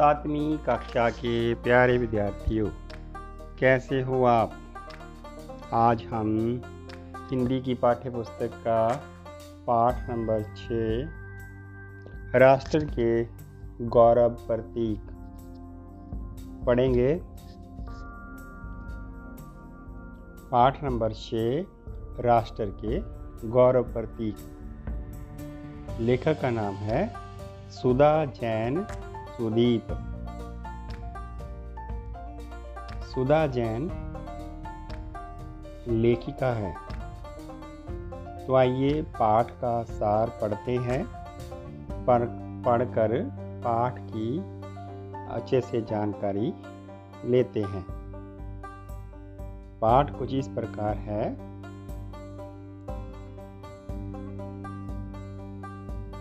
सातवीं कक्षा के प्यारे विद्यार्थियों, कैसे हो आप? आज हम हिंदी की पाठ्य पुस्तक का पाठ नंबर छः, राष्ट्र के गौरव प्रतीक पढ़ेंगे। पाठ नंबर छः, राष्ट्र के गौरव प्रतीक। लेखक का नाम है सुधा जैन सुदीप। सुधा जैन लेखिका है। तो आइए पाठ का सार पढ़ते हैं। पढ़, पढ़कर पाठ की अच्छे से जानकारी लेते हैं। पाठ कुछ इस प्रकार है।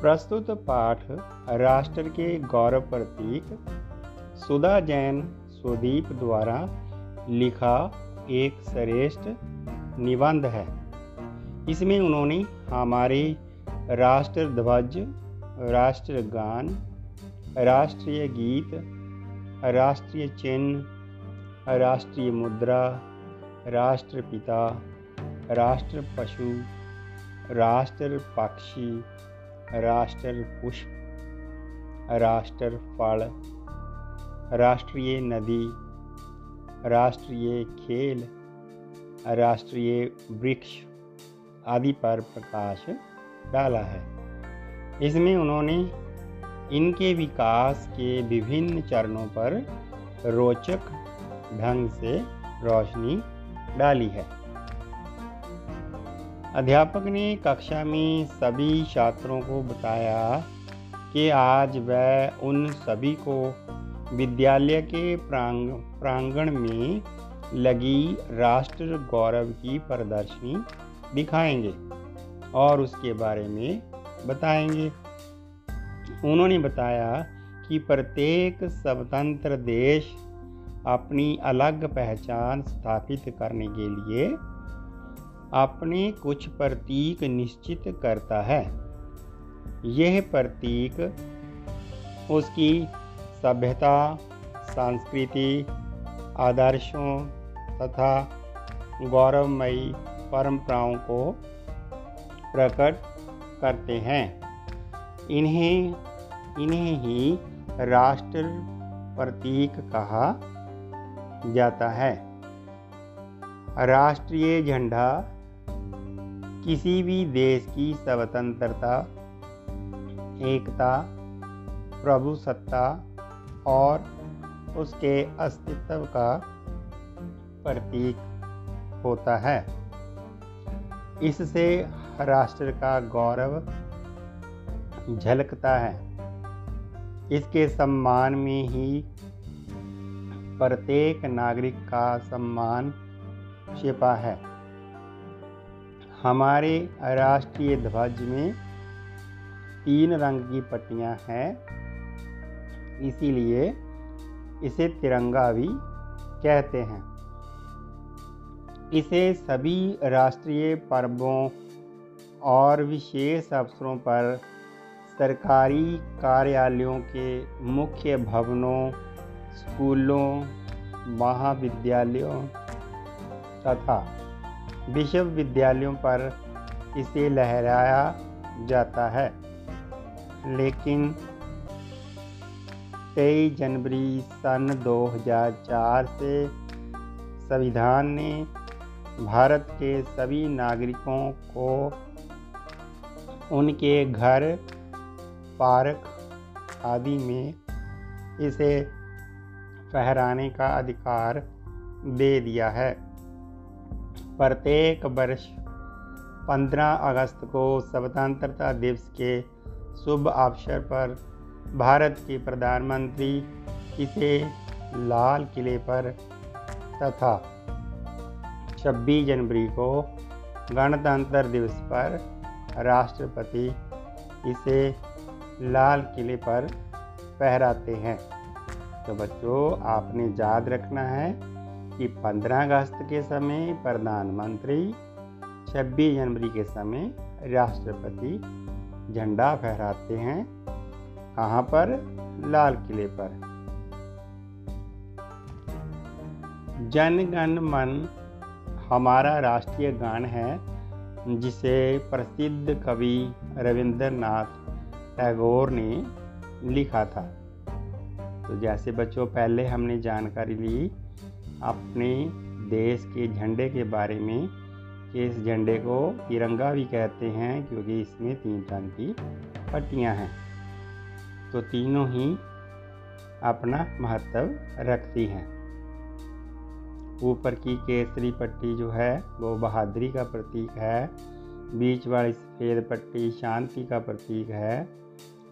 प्रस्तुत पाठ राष्ट्र के गौरव प्रतीक सुधा जैन सुदीप द्वारा लिखा एक श्रेष्ठ निबंध है। इसमें उन्होंने हमारे राष्ट्र ध्वज राष्ट्र गान राष्ट्रीय गीत, राष्ट्रीय चिन्ह, राष्ट्रीय मुद्रा, राष्ट्रपिता राष्ट्र पशु राष्ट्र पक्षी राष्ट्र पुष्प, राष्ट्र फल राष्ट्रीय नदी राष्ट्रीय खेल राष्ट्रीय वृक्ष आदि पर प्रकाश डाला है। इसमें उन्होंने इनके विकास के विभिन्न चरणों पर रोचक ढंग से रोशनी डाली है। अध्यापक ने कक्षा में सभी छात्रों को बताया कि आज वह उन सभी को विद्यालय के प्रांग, प्रांगण में लगी राष्ट्र गौरव की प्रदर्शनी दिखाएँगे और उसके बारे में बताएँगे। उन्होंने बताया कि प्रत्येक स्वतंत्र देश अपनी अलग पहचान स्थापित करने के लिए अपने कुछ प्रतीक निश्चित करता है। यह प्रतीक उसकी सभ्यता, संस्कृति, आदर्शों तथा गौरवमयी परंपराओं को प्रकट करते हैं। इन्हें इन्हें ही राष्ट्र प्रतीक कहा जाता है। राष्ट्रीय झंडा किसी भी देश की स्वतंत्रता, एकता, प्रभुसत्ता और उसके अस्तित्व का प्रतीक होता है। इससे राष्ट्र का गौरव झलकता है। इसके सम्मान में ही प्रत्येक नागरिक का सम्मान छिपा है। हमारे राष्ट्रीय ध्वज में तीन रंग की पट्टियाँ हैं। इसीलिए इसे तिरंगा भी कहते हैं। इसे सभी राष्ट्रीय पर्वों और विशेष अवसरों पर सरकारी कार्यालयों के मुख्य भवनों, स्कूलों, महाविद्यालयों तथा विश्वविद्यालयों पर इसे लहराया जाता है। लेकिन 23 जनवरी सन 2004 से संविधान ने भारत के सभी नागरिकों को उनके घर, पार्क आदि में इसे फहराने का अधिकार दे दिया है। प्रत्येक वर्ष 15 अगस्त को स्वतंत्रता दिवस के शुभ अवसर पर भारत के प्रधानमंत्री इसे लाल किले पर तथा 26 जनवरी को गणतंत्र दिवस पर राष्ट्रपति इसे लाल किले पर पहराते हैं। तो बच्चों, आपने याद रखना है कि 15 अगस्त के समय प्रधानमंत्री 26 जनवरी के समय राष्ट्रपति झंडा फहराते हैं। कहाँ पर? लाल किले पर। जनगण मन हमारा राष्ट्रीय गान है, जिसे प्रसिद्ध कवि रविंद्रनाथ टैगोर ने लिखा था। तो जैसे बच्चों, पहले हमने जानकारी ली अपने देश के झंडे के बारे में, कि इस झंडे को तिरंगा भी कहते हैं, क्योंकि इसमें तीन रंग की पट्टियाँ हैं। तो तीनों ही अपना महत्व रखती हैं। ऊपर की केसरी पट्टी जो है, वो बहादुरी का प्रतीक है। बीच वाली सफ़ेद पट्टी शांति का प्रतीक है।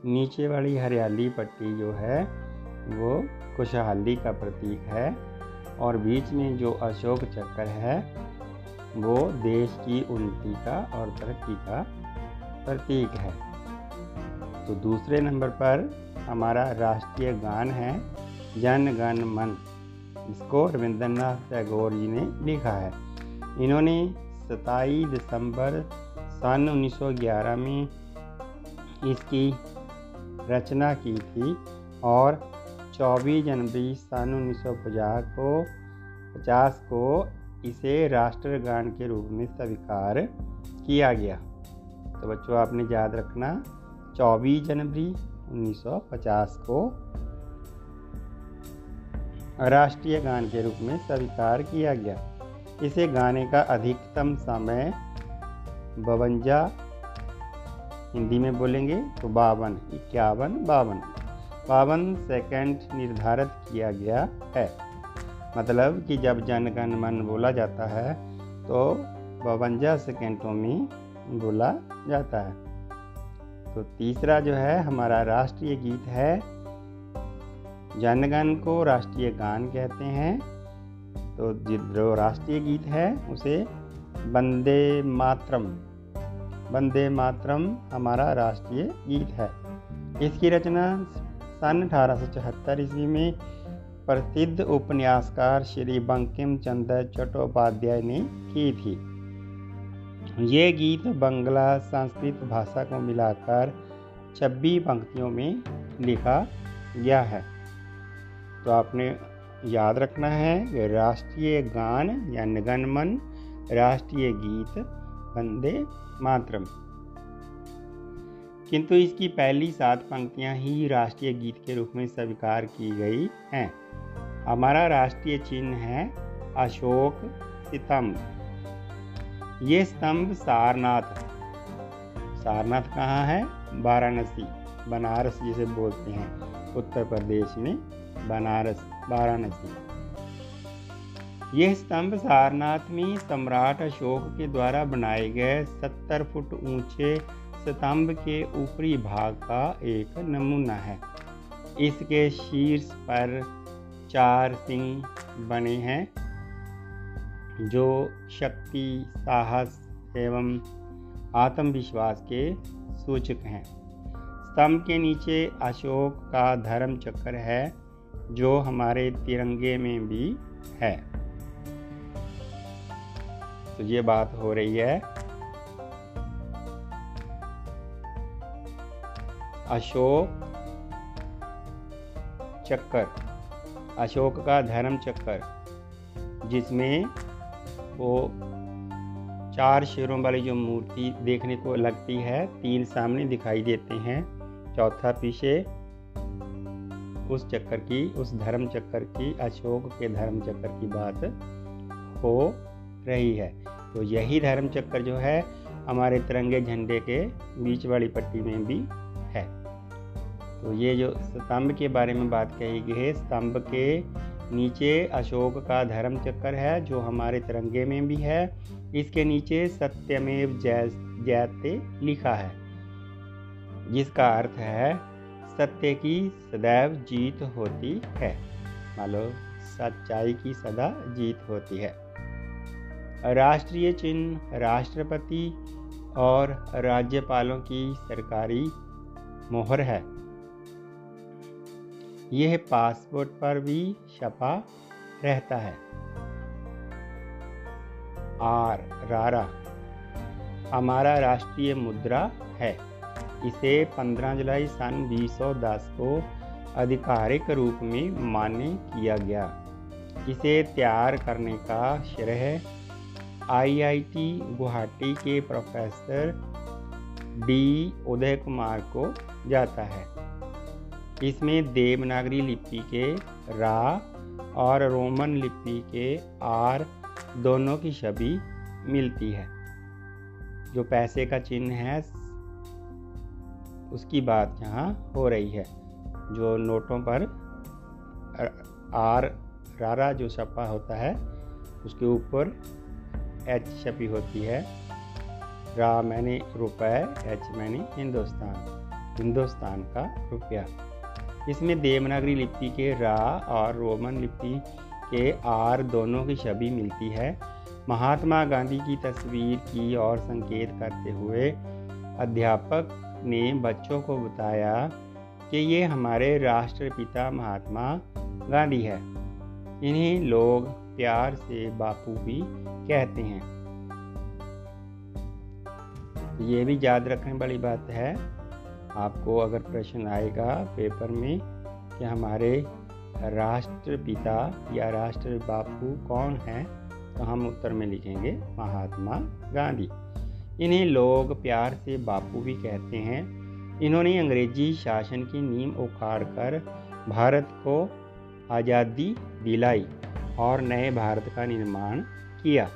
नीचे वाली हरियाली पट्टी जो है, वो खुशहाली का प्रतीक है। और बीच में जो अशोक चक्र है, वो देश की उन्नति का और तरक्की का प्रतीक है। तो दूसरे नंबर पर हमारा राष्ट्रीय गान है, जन गण मन। इसको रविंद्रनाथ टैगोर जी ने लिखा है। इन्होंने 27 दिसंबर सन 1911 में इसकी रचना की थी और 24 जनवरी सन 1950 को 50 को इसे राष्ट्रगान के रूप में स्वीकार किया गया। तो बच्चों, आपने याद रखना 24 जनवरी 1950 को राष्ट्रीय गान के रूप में स्वीकार किया गया। इसे गाने का अधिकतम समय बवंजा, हिंदी में बोलेंगे तो बावन, इक्यावन, बावन। बावन सेकंड निर्धारित किया गया है। मतलब कि जब जनगण मन बोला जाता है तो बवंजा सेकेंडों में बोला जाता है। तो तीसरा जो है, हमारा राष्ट्रीय गीत है। जनगण को राष्ट्रीय गान कहते हैं। तो जो राष्ट्रीय गीत है, उसे वंदे मातरम वंदे मातरम हमारा राष्ट्रीय गीत है। इसकी रचना सन अठारह सौ चौहत्तर ईस्वी में प्रसिद्ध उपन्यासकार श्री बंकिम चंद्र चट्टोपाध्याय ने की थी। ये गीत बंगला संस्कृत भाषा को मिलाकर छब्बीस पंक्तियों में लिखा गया है। तो आपने याद रखना है, राष्ट्रीय गान या निगनमन राष्ट्रीय गीत, वंदे मातरम। किंतु इसकी पहली सात पंक्तियाँ ही राष्ट्रीय गीत के रूप में स्वीकार की गई हैं। हमारा राष्ट्रीय चिन्ह है अशोक स्तंभ। ये स्तंभ सारनाथ सारनाथ कहाँ है? वाराणसी, बनारस जिसे बोलते हैं। उत्तर प्रदेश में बनारस, वाराणसी। यह स्तंभ सारनाथ में सम्राट अशोक के द्वारा बनाए गए 70 फुट ऊँचे स्तंभ के ऊपरी भाग का एक नमूना है। इसके शीर्ष पर चार सिंह बने हैं, जो शक्ति, साहस एवं आत्मविश्वास के सूचक हैं। स्तंभ के नीचे अशोक का धर्म चक्र है, जो हमारे तिरंगे में भी है। तो ये बात हो रही है। अशोक चक्कर। अशोक का धर्म चक्कर, जिसमें वो चार शेरों वाली जो मूर्ति देखने को लगती है, तीन सामने दिखाई देते हैं। चौथा पीछे उस चक्कर की, उस धर्म चक्कर की, अशोक के धर्म चक्कर की बात हो रही है। तो यही धर्म चक्कर जो है, हमारे तिरंगे झंडे के बीच वाली पट्टी में भी तो ये जो स्तंभ के बारे में बात कही गई है स्तंभ के नीचे अशोक का धर्म चक्कर है, जो हमारे तिरंगे में भी है। इसके नीचे सत्यमेव जय जयते लिखा है, जिसका अर्थ है, सत्य की सदैव जीत होती है। मान लो, सच्चाई की सदा जीत होती है। राष्ट्रीय चिन्ह, राष्ट्रपति और राज्यपालों की सरकारी मोहर है। यह पासपोर्ट पर भी छपा रहता है। आर, रारा, हमारा राष्ट्रीय मुद्रा है। इसे 15 जुलाई सन 2010 को आधिकारिक रूप में मान्य किया गया। इसे तैयार करने का श्रेय आईआईटी गुवाहाटी के प्रोफेसर डी उदय कुमार को जाता है। इसमें देवनागरी लिपि के रा और रोमन लिपि के आर दोनों की छवि मिलती है। जो पैसे का चिन्ह है, उसकी बात यहाँ हो रही है। जो नोटों पर आर रारा जो छपा होता है, उसके ऊपर एच छपी होती है। रा मैंने रुपए, एच मैंने हिंदुस्तान हिंदुस्तान का रुपया। इसमें देवनागरी लिपि के रा और रोमन लिपि के आर दोनों की छवि मिलती है। महात्मा गांधी की तस्वीर की और संकेत करते हुए अध्यापक ने बच्चों को बताया कि ये हमारे राष्ट्रपिता महात्मा गांधी है। इन्हें लोग प्यार से बापू भी कहते हैं। ये भी याद रखने वाली बात है। आपको अगर प्रश्न आएगा पेपर में कि हमारे राष्ट्रपिता या राष्ट्र बापू कौन हैं तो हम उत्तर में लिखेंगे महात्मा गांधी। इन्हें लोग प्यार से बापू भी कहते हैं। इन्होंने अंग्रेज़ी शासन की नींव उखाड़ कर भारत को आज़ादी दिलाई और नए भारत का निर्माण किया।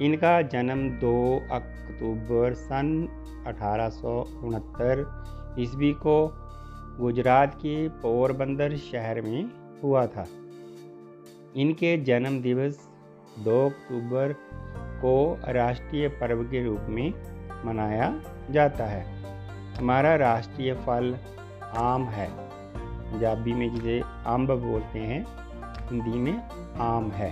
इनका जन्म 2 अक्टूबर सन अठारह सौ उनहत्तर ईस्वी को गुजरात के पोरबंदर शहर में हुआ था। इनके जन्म दिवस 2 अक्टूबर को राष्ट्रीय पर्व के रूप में मनाया जाता है। हमारा राष्ट्रीय फल आम है। पंजाबी में जिसे अम्ब बोलते हैं, हिंदी में आम है।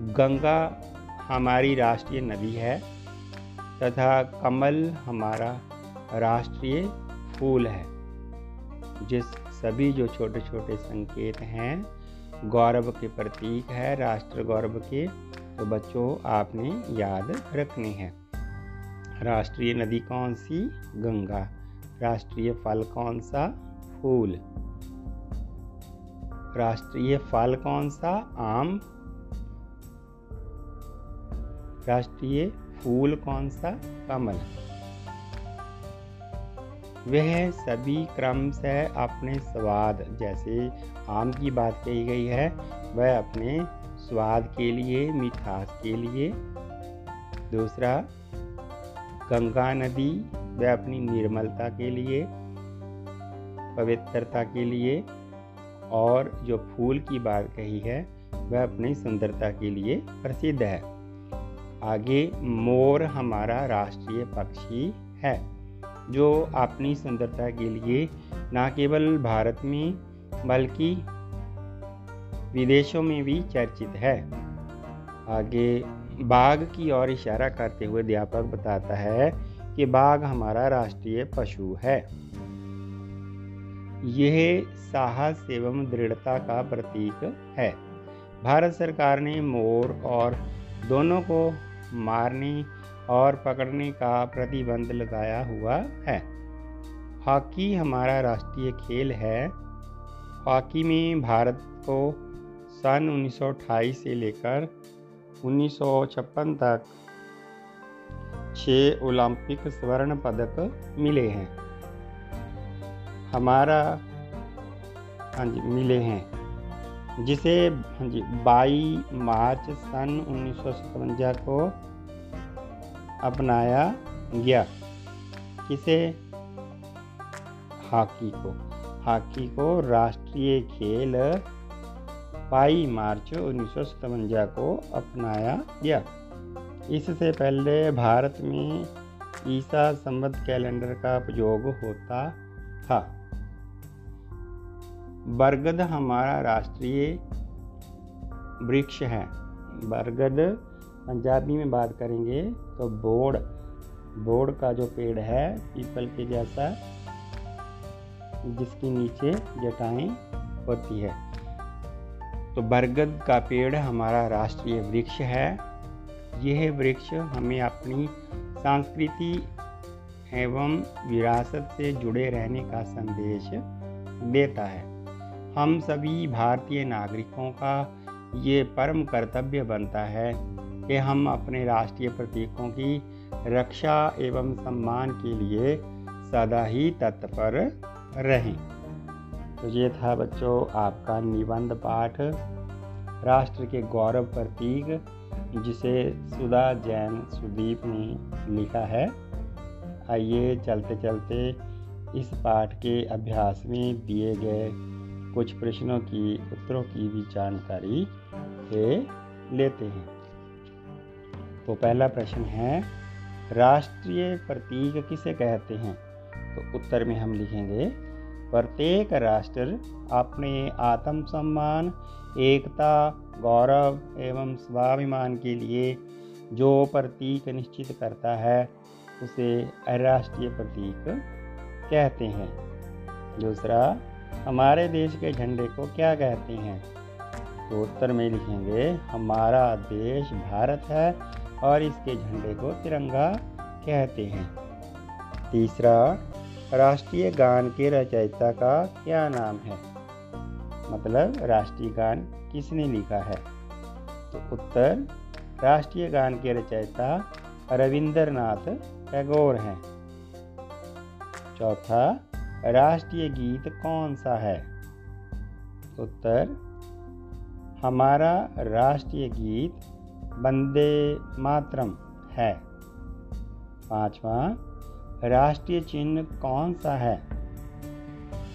गंगा हमारी राष्ट्रीय नदी है तथा कमल हमारा राष्ट्रीय फूल है। जिस सभी जो छोटे छोटे संकेत हैं, गौरव के प्रतीक है, राष्ट्र गौरव के तो बच्चों, आपने याद रखने हैं। राष्ट्रीय नदी कौन सी? गंगा। राष्ट्रीय फल कौन सा? फूल। राष्ट्रीय फल कौन सा? आम। राष्ट्रीय फूल कौन सा? कमल। वह सभी क्रम से अपने स्वाद, जैसे आम की बात कही गई है, वह अपने स्वाद के लिए, मिठास के लिए। दूसरा, गंगा नदी, वह अपनी निर्मलता के लिए, पवित्रता के लिए, और जो फूल की बात कही है, वह अपनी सुंदरता के लिए प्रसिद्ध है। आगे, मोर हमारा राष्ट्रीय पक्षी है। जो अपनी सुंदरता के लिए न केवल भारत में, बल्कि विदेशों में भी चर्चित है। आगे बाघ की ओर इशारा करते हुए अध्यापक बताता है कि बाघ हमारा राष्ट्रीय पशु है। यह साहस एवं दृढ़ता का प्रतीक है। भारत सरकार ने मोर और दोनों को मारने और पकड़ने का प्रतिबंध लगाया हुआ है। हॉकी हमारा राष्ट्रीय खेल है। हॉकी में भारत को सन 1928 से लेकर 1956 तक छः ओलंपिक स्वर्ण पदक मिले हैं। हमारा हाँ जी, मिले हैं। जिसे हाँ जी बाई मार्च सन उन्नीस को अपनाया गया। किसे? हॉकी को। हॉकी को राष्ट्रीय खेल बाई मार्च उन्नीस को अपनाया गया। इससे पहले भारत में ईसा संबद्ध कैलेंडर का उपयोग होता था। बरगद हमारा राष्ट्रीय वृक्ष है। बरगद पंजाबी में बात करेंगे तो बोर्ड बोर्ड का जो पेड़ है, पीपल के जैसा, जिसके नीचे जटाएँ होती है। तो बरगद का पेड़ हमारा राष्ट्रीय वृक्ष है। यह वृक्ष हमें अपनी संस्कृति एवं विरासत से जुड़े रहने का संदेश देता है। हम सभी भारतीय नागरिकों का ये परम कर्तव्य बनता है कि हम अपने राष्ट्रीय प्रतीकों की रक्षा एवं सम्मान के लिए सदा ही तत्पर रहें। तो ये था बच्चों आपका निबंध पाठ, राष्ट्र के गौरव प्रतीक, जिसे सुधा जैन सुदीप ने लिखा है। आइए चलते चलते इस पाठ के अभ्यास में दिए गए कुछ प्रश्नों की, उत्तरों की भी जानकारी से लेते हैं। तो पहला प्रश्न है, राष्ट्रीय प्रतीक किसे कहते हैं? तो उत्तर में हम लिखेंगे, प्रत्येक राष्ट्र अपने आत्मसम्मान, एकता, गौरव एवं स्वाभिमान के लिए जो प्रतीक निश्चित करता है, उसे राष्ट्रीय प्रतीक कहते हैं। दूसरा, हमारे देश के झंडे को क्या कहते हैं? तो उत्तर में लिखेंगे, हमारा देश भारत है और इसके झंडे को तिरंगा कहते हैं। तीसरा, राष्ट्रीय गान के रचयिता का क्या नाम है? मतलब राष्ट्रीय गान किसने लिखा है? तो उत्तर, राष्ट्रीय गान के रचयिता रविंद्रनाथ टैगोर हैं। चौथा, राष्ट्रीय गीत कौन सा है? उत्तर, हमारा राष्ट्रीय गीत वंदे मातरम है। पांचवा, राष्ट्रीय चिन्ह कौन सा है?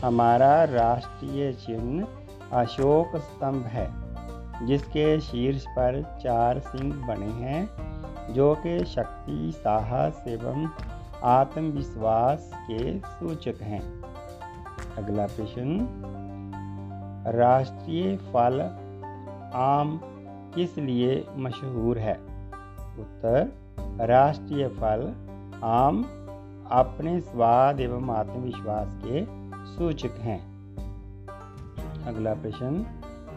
हमारा राष्ट्रीय चिन्ह अशोक स्तंभ है, जिसके शीर्ष पर चार सिंह बने हैं, जो कि शक्ति, साहस एवं आत्मविश्वास के सूचक हैं। अगला प्रश्न, राष्ट्रीय फल आम किस लिए मशहूर है? उत्तर, राष्ट्रीय फल, आम, अपने स्वाद एवं आत्मविश्वास के सूचक हैं। अगला प्रश्न,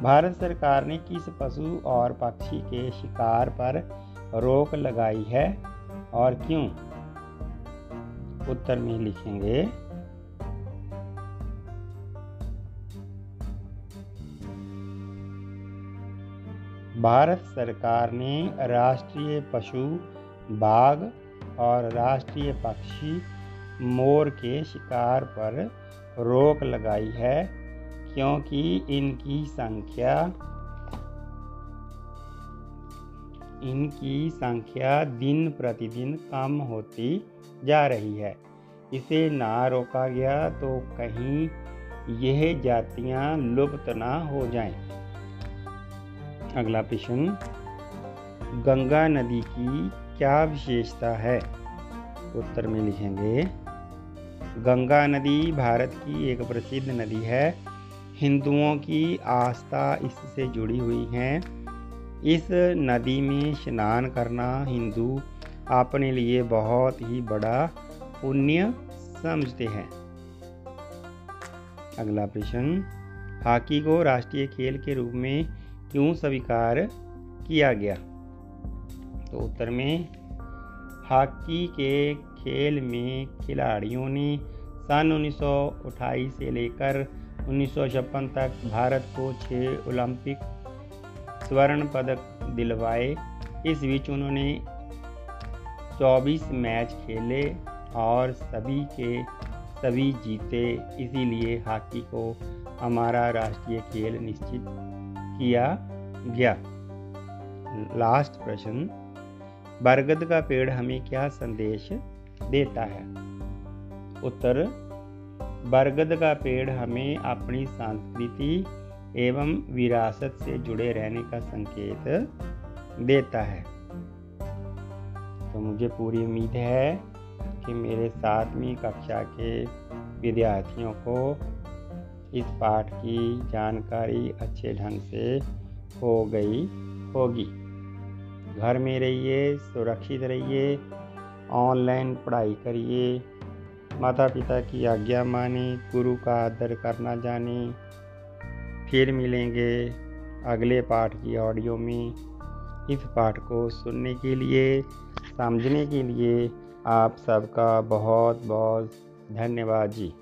भारत सरकार ने किस पशु और पक्षी के शिकार पर रोक लगाई है और क्यों? उत्तर में लिखेंगे भारत सरकार ने राष्ट्रीय पशु बाघ और राष्ट्रीय पक्षी मोर के शिकार पर रोक लगाई है, क्योंकि इनकी संख्या इनकी संख्या दिन प्रतिदिन कम होती जा रही है इसे ना रोका गया तो कहीं यह जातियाँ लुप्त ना हो जाएँ। अगला प्रश्न, गंगा नदी की क्या विशेषता है? उत्तर में लिखेंगे, गंगा नदी भारत की एक प्रसिद्ध नदी है। हिंदुओं की आस्था इससे जुड़ी हुई है। इस नदी में स्नान करना हिंदू अपने लिए बहुत ही बड़ा पुण्य समझते हैं। अगला प्रश्न, हॉकी को राष्ट्रीय खेल के रूप में क्यों स्वीकार किया गया? तो उत्तर में, हॉकी के खेल में खिलाड़ियों ने सन उन्नीस से लेकर उन्नीस तक भारत को छः ओलंपिक स्वर्ण पदक दिलवाए। इस बीच उन्होंने 24 मैच खेले और सभी के सभी जीते। इसीलिए हॉकी को हमारा राष्ट्रीय खेल निश्चित किया गया। लास्ट प्रश्न, बरगद का पेड़ हमें क्या संदेश देता है? उत्तर, बरगद का पेड़ हमें अपनी संस्कृति एवं विरासत से जुड़े रहने का संकेत देता है। तो मुझे पूरी उम्मीद है कि मेरे सातवीं कक्षा के विद्यार्थियों को इस पाठ की जानकारी अच्छे ढंग से हो गई होगी। घर में रहिए, सुरक्षित रहिए, ऑनलाइन पढ़ाई करिए। माता पिता की आज्ञा माने, गुरु का आदर करना जाने। फिर मिलेंगे अगले पाठ की ऑडियो में। इस पाठ को सुनने के लिए, समझने के लिए आप सबका बहुत बहुत धन्यवाद जी।